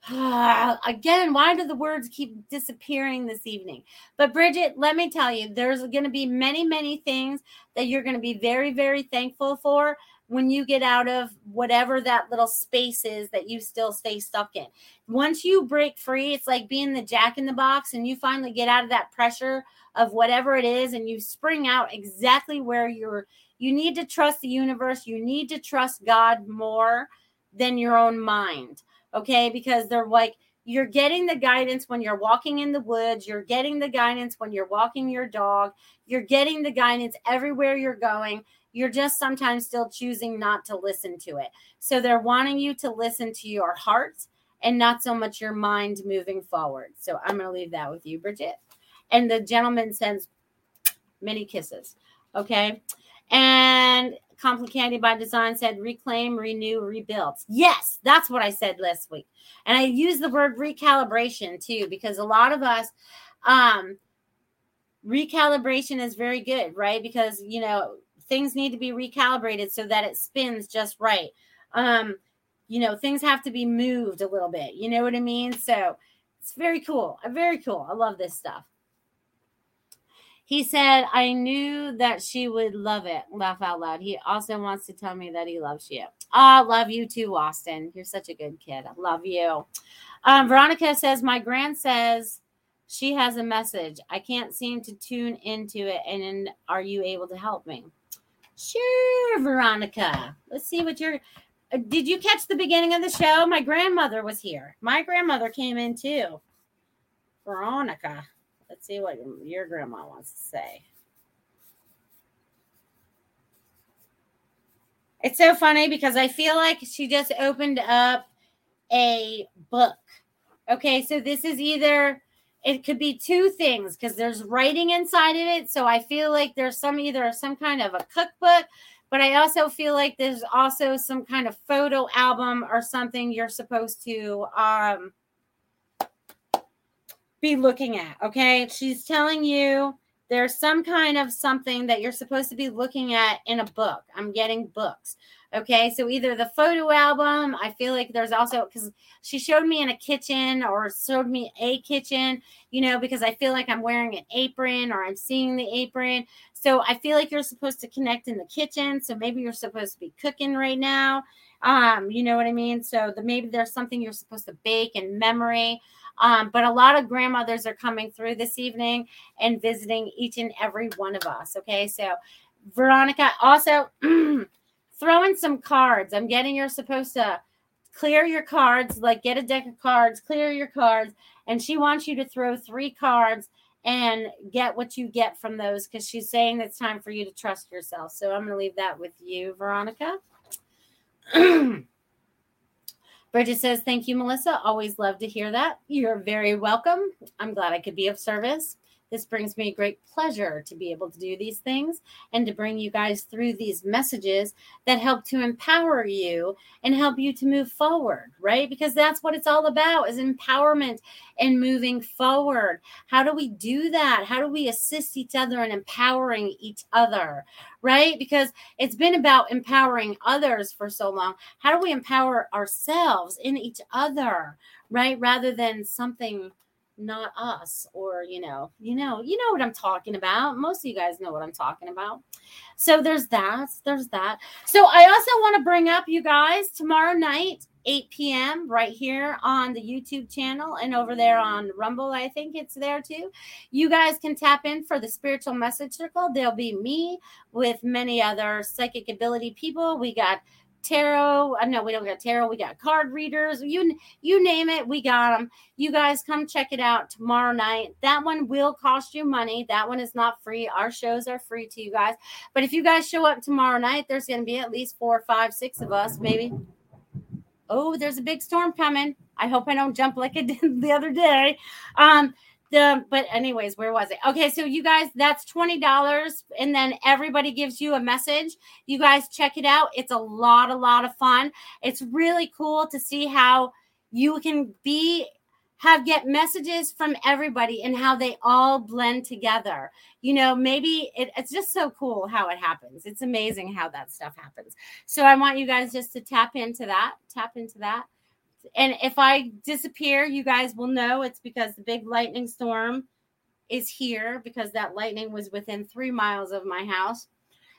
Speaker 1: again, why do the words keep disappearing this evening? But Bridget, let me tell you, there's going to be many, many things that you're going to be very, very thankful for when you get out of whatever that little space is that you still stay stuck in. Once you break free, it's like being the jack in the box and you finally get out of that pressure of whatever it is and you spring out exactly where you're you need to trust the universe, you need to trust God more than your own mind okay? Because they're like, you're getting the guidance when you're walking in the woods, you're getting the guidance when you're walking your dog, you're getting the guidance everywhere you're going. You're just sometimes still choosing not to listen to it. So they're wanting you to listen to your heart and not so much your mind moving forward. So I'm going to leave that with you, Bridget. And the gentleman sends many kisses. Okay. And Complicated by Design said reclaim, renew, rebuild. Yes, that's what I said last week. And I use the word recalibration too, because a lot of us, um, recalibration is very good, right? Because, you know, things need to be recalibrated so that it spins just right. Um, you know, things have to be moved a little bit. You know what I mean? So it's very cool. Very cool. I love this stuff. He said, I knew that she would love it. Laugh out loud. He also wants to tell me that he loves you. I love you too, Austin. You're such a good kid. I love you. Um, Veronica says, My grand says she has a message. I can't seem to tune into it. And are you able to help me? Sure, Veronica. Let's see what you're. Uh, did you catch the beginning of the show? My grandmother was here. My grandmother came in too. Veronica. Let's see what your grandma wants to say. It's so funny because I feel like she just opened up a book. Okay, so this is either it could be two things because there's writing inside of it. So I feel like there's some either some kind of a cookbook, but I also feel like there's also some kind of photo album or something you're supposed to um be looking at. Okay. She's telling you there's some kind of something that you're supposed to be looking at in a book. I'm getting books. Okay, so either the photo album, I feel like there's also because she showed me in a kitchen or showed me a kitchen, you know, because I feel like I'm wearing an apron or I'm seeing the apron. So I feel like you're supposed to connect in the kitchen. So maybe you're supposed to be cooking right now. Um, you know what I mean? So the, maybe there's something you're supposed to bake in memory. Um, but a lot of grandmothers are coming through this evening and visiting each and every one of us. Okay, so Veronica also throw in some cards. I'm getting you're supposed to clear your cards, like get a deck of cards, clear your cards, and she wants you to throw three cards and get what you get from those because she's saying it's time for you to trust yourself. So I'm going to leave that with you, Veronica. Bridget says, Thank you, Melissa. Always love to hear that. You're very welcome. I'm glad I could be of service. This brings me great pleasure to be able to do these things and to bring you guys through these messages that help to empower you and help you to move forward, right? Because that's what it's all about is empowerment and moving forward. How do we do that? How do we assist each other in empowering each other, right? Because it's been about empowering others for so long. How do we empower ourselves in each other, right? Rather than something not us or you know you know you know what i'm talking about most of you guys know what i'm talking about so there's that there's that so i also want to bring up you guys tomorrow night 8 p.m. right here on the YouTube channel and over there on Rumble. I think it's there too. You guys can tap in for the spiritual message circle. There'll be me with many other psychic ability people. We got tarot. Uh, no, we don't got tarot. We got card readers. You you name it, we got them. You guys come check it out tomorrow night. That one will cost you money. That one is not free. Our shows are free to you guys. But if you guys show up tomorrow night, there's going to be at least four, five, six of us, maybe. Oh, there's a big storm coming. I hope I don't jump like I did the other day. Um, the but anyways where was it? Okay so you guys that's $20 and then everybody gives you a message. You guys check it out. It's a lot a lot of fun. It's really cool to see how you can be have get messages from everybody and how they all blend together. You know maybe it, it's just so cool how it happens. It's amazing how that stuff happens. So i want you guys just to tap into that tap into that and if I disappear, you guys will know it's because the big lightning storm is here because that lightning was within three miles of my house.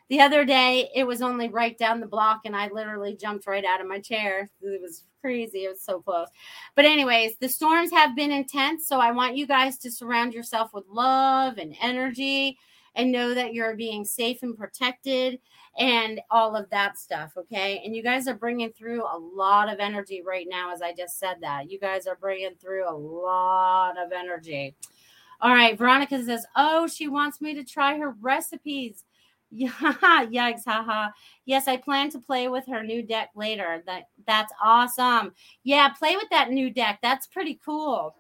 Speaker 1: The other day, it was only right down the block, and I literally jumped right out of my chair. It was crazy. It was so close. But, anyways, the storms have been intense. So, I want you guys to surround yourself with love and energy and know that you're being safe and protected and all of that stuff. Okay. And you guys are bringing through a lot of energy right now, as I just said that. You guys are bringing through a lot of energy. All right. Veronica says, Oh, she wants me to try her recipes. Yeah, yikes, haha. Yes, I plan to play with her new deck later. That that's awesome. Yeah, play with that new deck. That's pretty cool.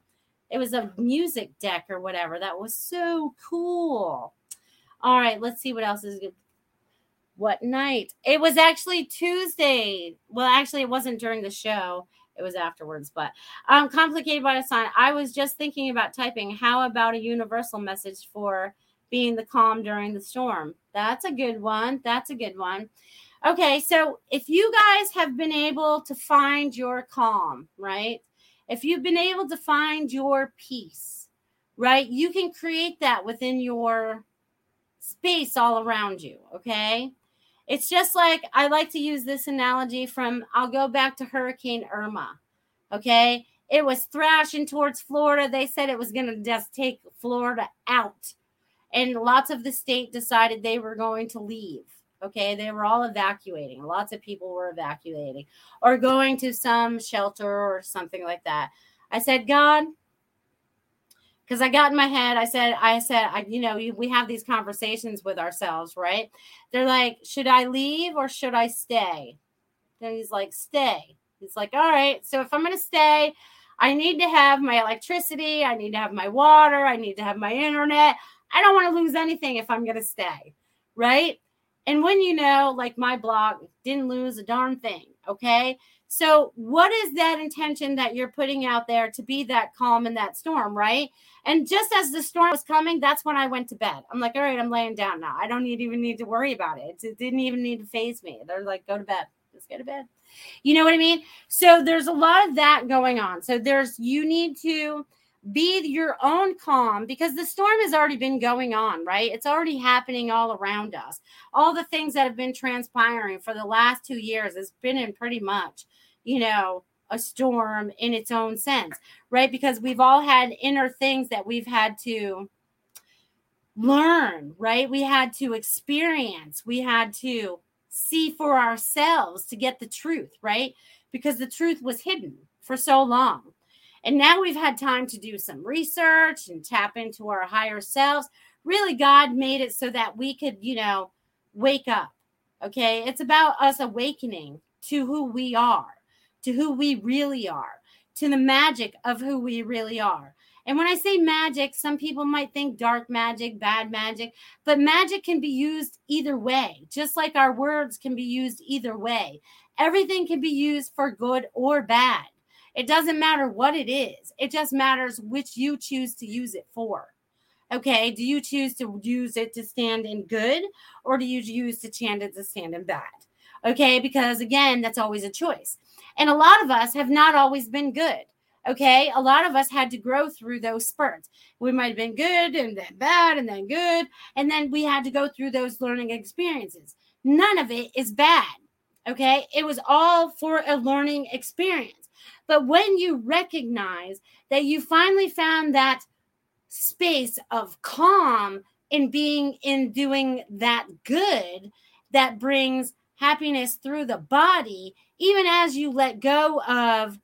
Speaker 1: It was a music deck or whatever. That was so cool. All right, let's see what else is good. What night? It was actually Tuesday. Well, actually, it wasn't during the show. It was afterwards, but um, complicated by Design. I was just thinking about typing. How about a universal message for being the calm during the storm? That's a good one. That's a good one. Okay, so if you guys have been able to find your calm, right? If you've been able to find your peace, right? You can create that within your space all around you. Okay. It's just like I like to use this analogy from, I'll go back to Hurricane Irma. Okay. It was thrashing towards Florida. They said it was going to just take Florida out. And lots of the state decided they were going to leave. Okay. They were all evacuating. Lots of people were evacuating or going to some shelter or something like that. I said, God, because I got in my head. I said, I said, I, you know, we have these conversations with ourselves, right? They're like, should I leave or should I stay? And he's like, stay. He's like, all right. So if I'm going to stay, I need to have my electricity. I need to have my water. I need to have my internet. I don't want to lose anything if I'm going to stay, right? And when you know, like my blog didn't lose a darn thing, okay? So, what is that intention that you're putting out there to be that calm in that storm, right? And just as the storm was coming, that's when I went to bed. I'm like, all right, I'm laying down now. I don't need, even need to worry about it. It didn't even need to phase me. They're like, go to bed. Just go to bed. You know what I mean? So there's a lot of that going on. So there's you need to be your own calm because the storm has already been going on, right? It's already happening all around us. All the things that have been transpiring for the last two years has been in pretty much, you know, a storm in its own sense, right? Because we've all had inner things that we've had to learn, right? We had to experience, we had to see for ourselves to get the truth, right? Because the truth was hidden for so long. And now we've had time to do some research and tap into our higher selves. Really, God made it so that we could, you know, wake up. Okay. It's about us awakening to who we are, to who we really are, to the magic of who we really are. And when I say magic, some people might think dark magic, bad magic, but magic can be used either way, just like our words can be used either way. Everything can be used for good or bad. It doesn't matter what it is, it just matters which you choose to use it for. Okay, do you choose to use it to stand in good or do you use to chant it to stand in bad? Okay, because again, that's always a choice. And a lot of us have not always been good. Okay. A lot of us had to grow through those spurts. We might have been good and then bad and then good. And then we had to go through those learning experiences. None of it is bad. Okay. It was all for a learning experience. But when you recognize that you finally found that space of calm in being in doing that good that brings happiness through the body, even as you let go of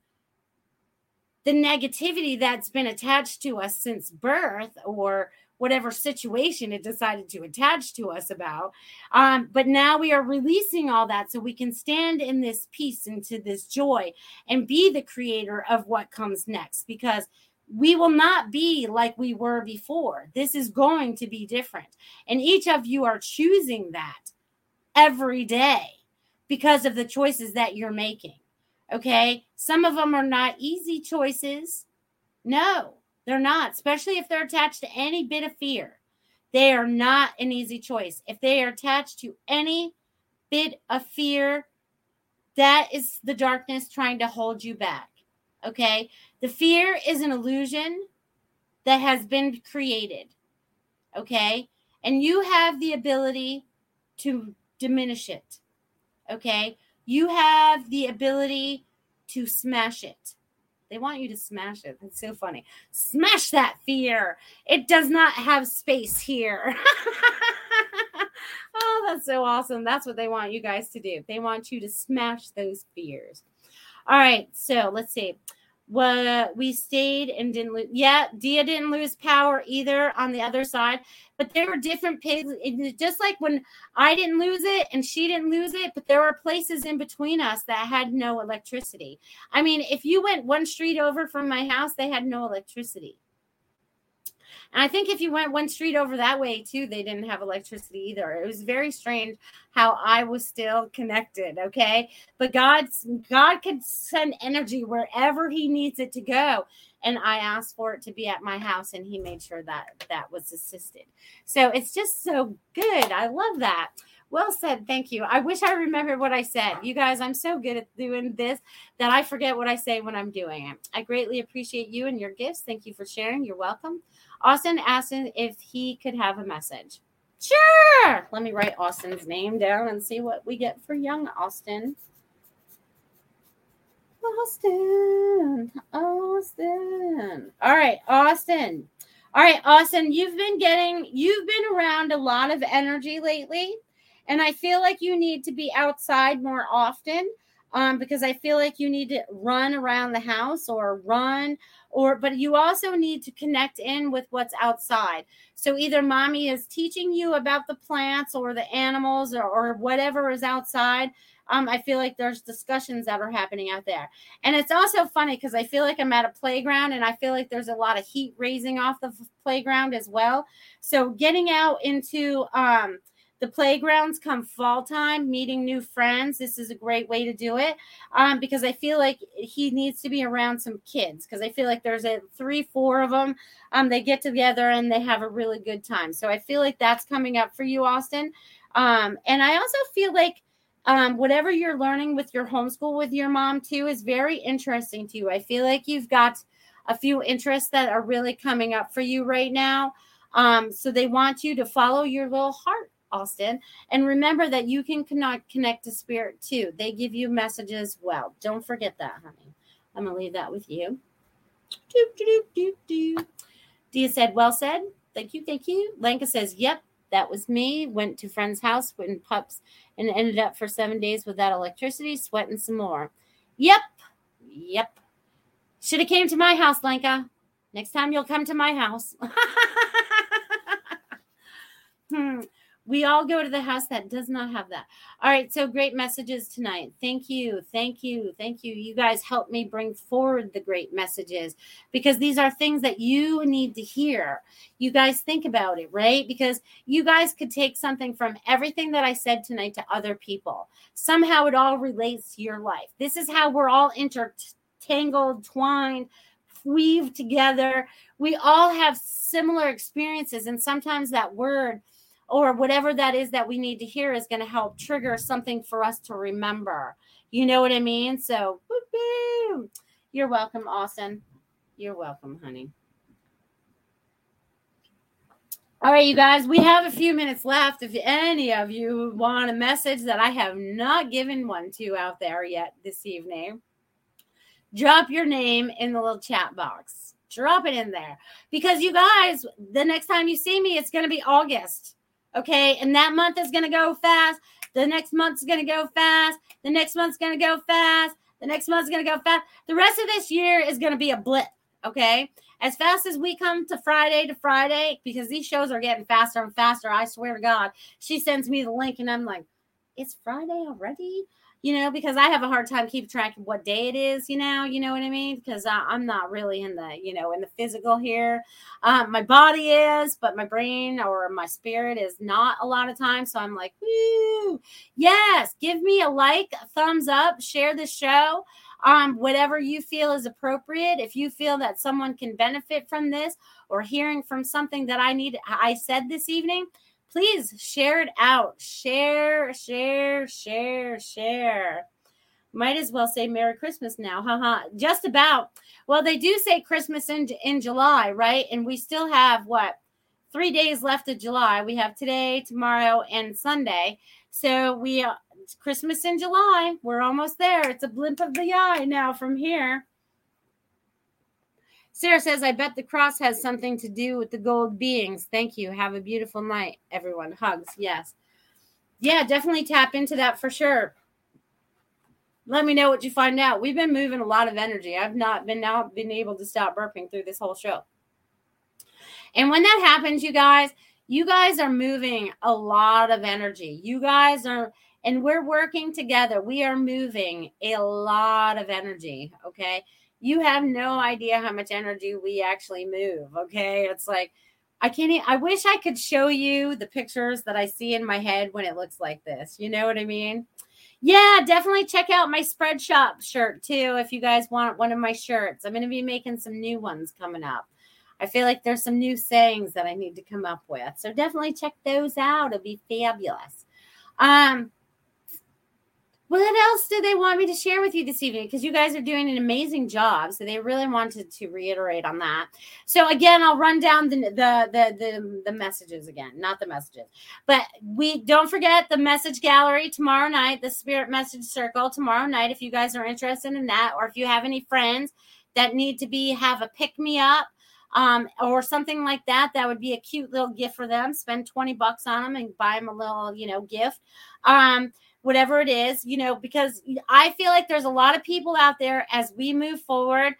Speaker 1: the negativity that's been attached to us since birth or whatever situation it decided to attach to us about. Um, but now we are releasing all that so we can stand in this peace, into this joy, and be the creator of what comes next because we will not be like we were before. This is going to be different. And each of you are choosing that every day because of the choices that you're making. Okay. Some of them are not easy choices. No, they're not, especially if they're attached to any bit of fear. They are not an easy choice. If they are attached to any bit of fear, that is the darkness trying to hold you back. Okay. The fear is an illusion that has been created. Okay. And you have the ability to diminish it. Okay you have the ability to smash it. They want you to smash it. It's so funny. Smash that fear. It does not have space here. oh, that's so awesome. That's what they want you guys to do. They want you to smash those fears. All right. So let's see what we stayed and didn't lose. Yeah, Dia didn't lose power either on the other side, but there were different pigs. Just like when I didn't lose it and she didn't lose it, but there were places in between us that had no electricity. I mean, if you went one street over from my house, they had no electricity. And I think if you went one street over that way too, they didn't have electricity either. It was very strange how I was still connected. Okay. But God's God can send energy wherever he needs it to go. And I asked for it to be at my house, and he made sure that that was assisted. So it's just so good. I love that. Well said. Thank you. I wish I remembered what I said. You guys, I'm so good at doing this that I forget what I say when I'm doing it. I greatly appreciate you and your gifts. Thank you for sharing. You're welcome. Austin asked if he could have a message. Sure. Let me write Austin's name down and see what we get for young Austin. Austin, Austin. All right, Austin. All right, Austin, you've been getting, you've been around a lot of energy lately. And I feel like you need to be outside more often um, because I feel like you need to run around the house or run or but you also need to connect in with what's outside. So either mommy is teaching you about the plants or the animals or, or whatever is outside. Um, I feel like there's discussions that are happening out there. And it's also funny because I feel like I'm at a playground and I feel like there's a lot of heat raising off the playground as well. So getting out into um the playgrounds come fall time, meeting new friends. This is a great way to do it um, because I feel like he needs to be around some kids because I feel like there's a three, four of them. Um, they get together and they have a really good time. So I feel like that's coming up for you, Austin. Um, and I also feel like um, whatever you're learning with your homeschool with your mom too is very interesting to you. I feel like you've got a few interests that are really coming up for you right now. Um, so they want you to follow your little heart Austin. And remember that you can connect connect to spirit too. They give you messages well. Don't forget that, honey. I'm gonna leave that with you. Do, do, do, do, Dia said, Well said. Thank you, thank you. Lenka says, Yep, that was me. Went to friend's house, put in pups, and ended up for seven days without electricity, sweating some more. Yep, yep. Should have came to my house, Lenka. Next time you'll come to my house. hmm we all go to the house that does not have that. All right, so great messages tonight. Thank you. Thank you. Thank you. You guys help me bring forward the great messages because these are things that you need to hear. You guys think about it, right? Because you guys could take something from everything that I said tonight to other people. Somehow it all relates to your life. This is how we're all intertangled, twined, weaved together. We all have similar experiences and sometimes that word or whatever that is that we need to hear is going to help trigger something for us to remember. You know what I mean? So, woo-hoo. you're welcome, Austin. You're welcome, honey. All right, you guys, we have a few minutes left. If any of you want a message that I have not given one to out there yet this evening, drop your name in the little chat box. Drop it in there because you guys, the next time you see me, it's going to be August. Okay. And that month is going to go fast. The next month's going to go fast. The next month's going to go fast. The next month's going to go fast. The rest of this year is going to be a blip. Okay. As fast as we come to Friday to Friday, because these shows are getting faster and faster, I swear to God, she sends me the link and I'm like, it's Friday already? You know, because I have a hard time keeping track of what day it is, you know, you know what I mean? Because I, am not really in the, you know, in the physical here. Um, my body is, but my brain or my spirit is not a lot of times. So I'm like, woo, yes, give me a like, a thumbs up, share the show. Um, whatever you feel is appropriate. If you feel that someone can benefit from this or hearing from something that I need, I said this evening, please share it out. Share, share, share, share. Might as well say Merry Christmas now. Haha. Just about. Well, they do say Christmas in, in July, right? And we still have what? Three days left of July. We have today, tomorrow, and Sunday. So we uh, Christmas in July. We're almost there. It's a blimp of the eye now from here. Sarah says, I bet the cross has something to do with the gold beings. Thank you. Have a beautiful night, everyone. Hugs. Yes. Yeah, definitely tap into that for sure. Let me know what you find out. We've been moving a lot of energy. I've not been now been able to stop burping through this whole show. And when that happens, you guys, you guys are moving a lot of energy. You guys are, and we're working together. We are moving a lot of energy. Okay you have no idea how much energy we actually move. Okay. It's like, I can't, I wish I could show you the pictures that I see in my head when it looks like this. You know what I mean? Yeah, definitely check out my spread shop shirt too if you guys want one of my shirts. I'm going to be making some new ones coming up. I feel like there's some new sayings that I need to come up with. So definitely check those out. It'll be fabulous. Um, what else do they want me to share with you this evening? Because you guys are doing an amazing job. So they really wanted to reiterate on that. So again, I'll run down the the the the, the messages again, not the messages. But we don't forget the message gallery tomorrow night, the spirit message circle tomorrow night. If you guys are interested in that, or if you have any friends that need to be have a pick me up um, or something like that. That would be a cute little gift for them. Spend 20 bucks on them and buy them a little, you know, gift. Um, whatever it is, you know, because I feel like there's a lot of people out there as we move forward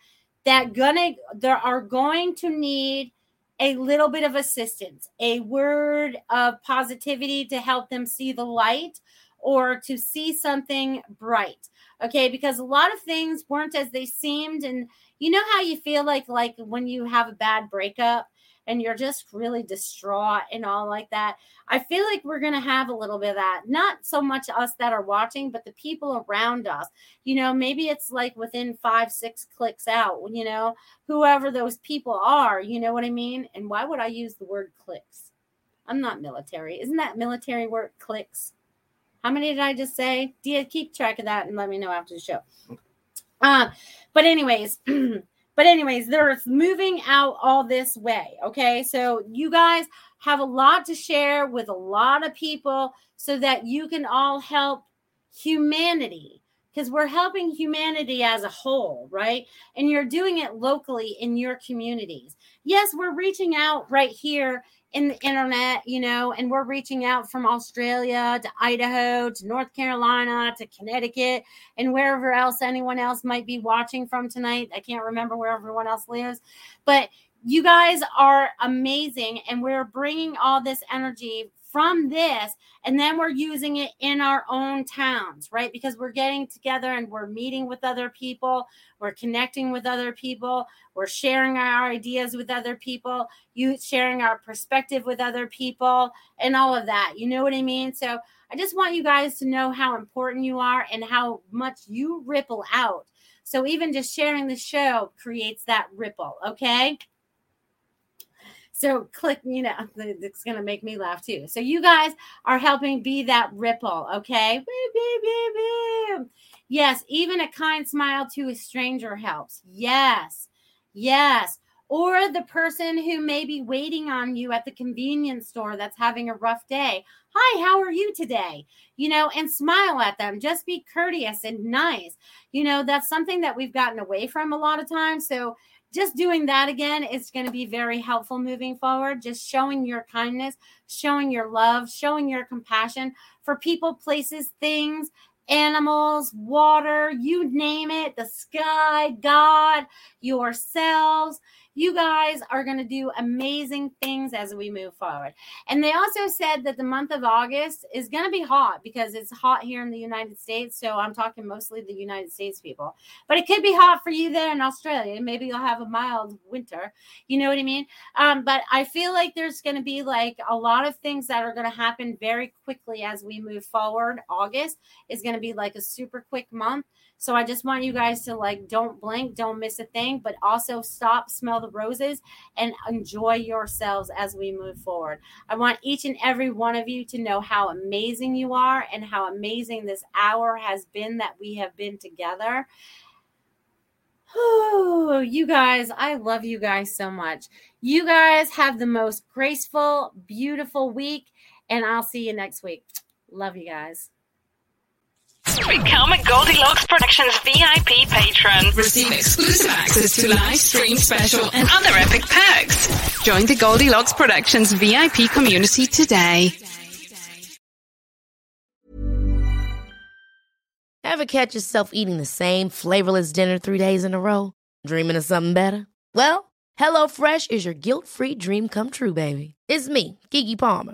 Speaker 1: that gonna there are going to need a little bit of assistance, a word of positivity to help them see the light or to see something bright. Okay, because a lot of things weren't as they seemed and you know how you feel like like when you have a bad breakup and you're just really distraught and all like that, I feel like we're going to have a little bit of that. Not so much us that are watching, but the people around us. You know, maybe it's like within five, six clicks out, you know, whoever those people are, you know what I mean? And why would I use the word clicks? I'm not military. Isn't that military word clicks? How many did I just say? Do you keep track of that and let me know after the show. Uh, but anyways, but anyways, they're moving out all this way. Okay, so you guys have a lot to share with a lot of people so that you can all help humanity because we're helping humanity as a whole, right? And you're doing it locally in your communities. Yes, we're reaching out right here in the internet, you know, and we're reaching out from Australia to Idaho to North Carolina to Connecticut and wherever else anyone else might be watching from tonight. I can't remember where everyone else lives, but you guys are amazing and we're bringing all this energy from this and then we're using it in our own towns right? Because we're getting together and we're meeting with other people we're connecting with other people we're sharing our ideas with other people you sharing our perspective with other people and all of that. You know what i mean? So i just want you guys to know how important you are and how much you ripple out. So even just sharing the show creates that ripple okay so click, you know, it's going to make me laugh too. So you guys are helping be that ripple, okay? Yes, even a kind smile to a stranger helps. Yes, yes. Or the person who may be waiting on you at the convenience store that's having a rough day. Hi, how are you today? You know, and smile at them. Just be courteous and nice. You know, that's something that we've gotten away from a lot of times. So just doing that again is going to be very helpful moving forward. Just showing your kindness, showing your love, showing your compassion for people, places, things, animals, water, you name it, the sky, God, yourselves. You guys are going to do amazing things as we move forward. And they also said that the month of August is going to be hot because it's hot here in the United States. So I'm talking mostly the United States people, but it could be hot for you there in Australia. Maybe you'll have a mild winter. You know what I mean? Um, but I feel like there's going to be like a lot of things that are going to happen very quickly as we move forward. August is going to be like a super quick month. So I just want you guys to like don't blink, don't miss a thing, but also stop, smell the roses, and enjoy yourselves as we move forward. I want each and every one of you to know how amazing you are and how amazing this hour has been that we have been together. Oh, you guys, I love you guys so much. You guys have the most graceful, beautiful week, and I'll see you next week. Love you guys.
Speaker 2: Become a Goldilocks Productions VIP patron.
Speaker 3: Receive exclusive access to live stream special and other epic perks. Join the Goldilocks Productions VIP community today.
Speaker 4: Ever catch yourself eating the same flavorless dinner three days in a row? Dreaming of something better? Well, HelloFresh is your guilt-free dream come true, baby. It's me, Keke Palmer.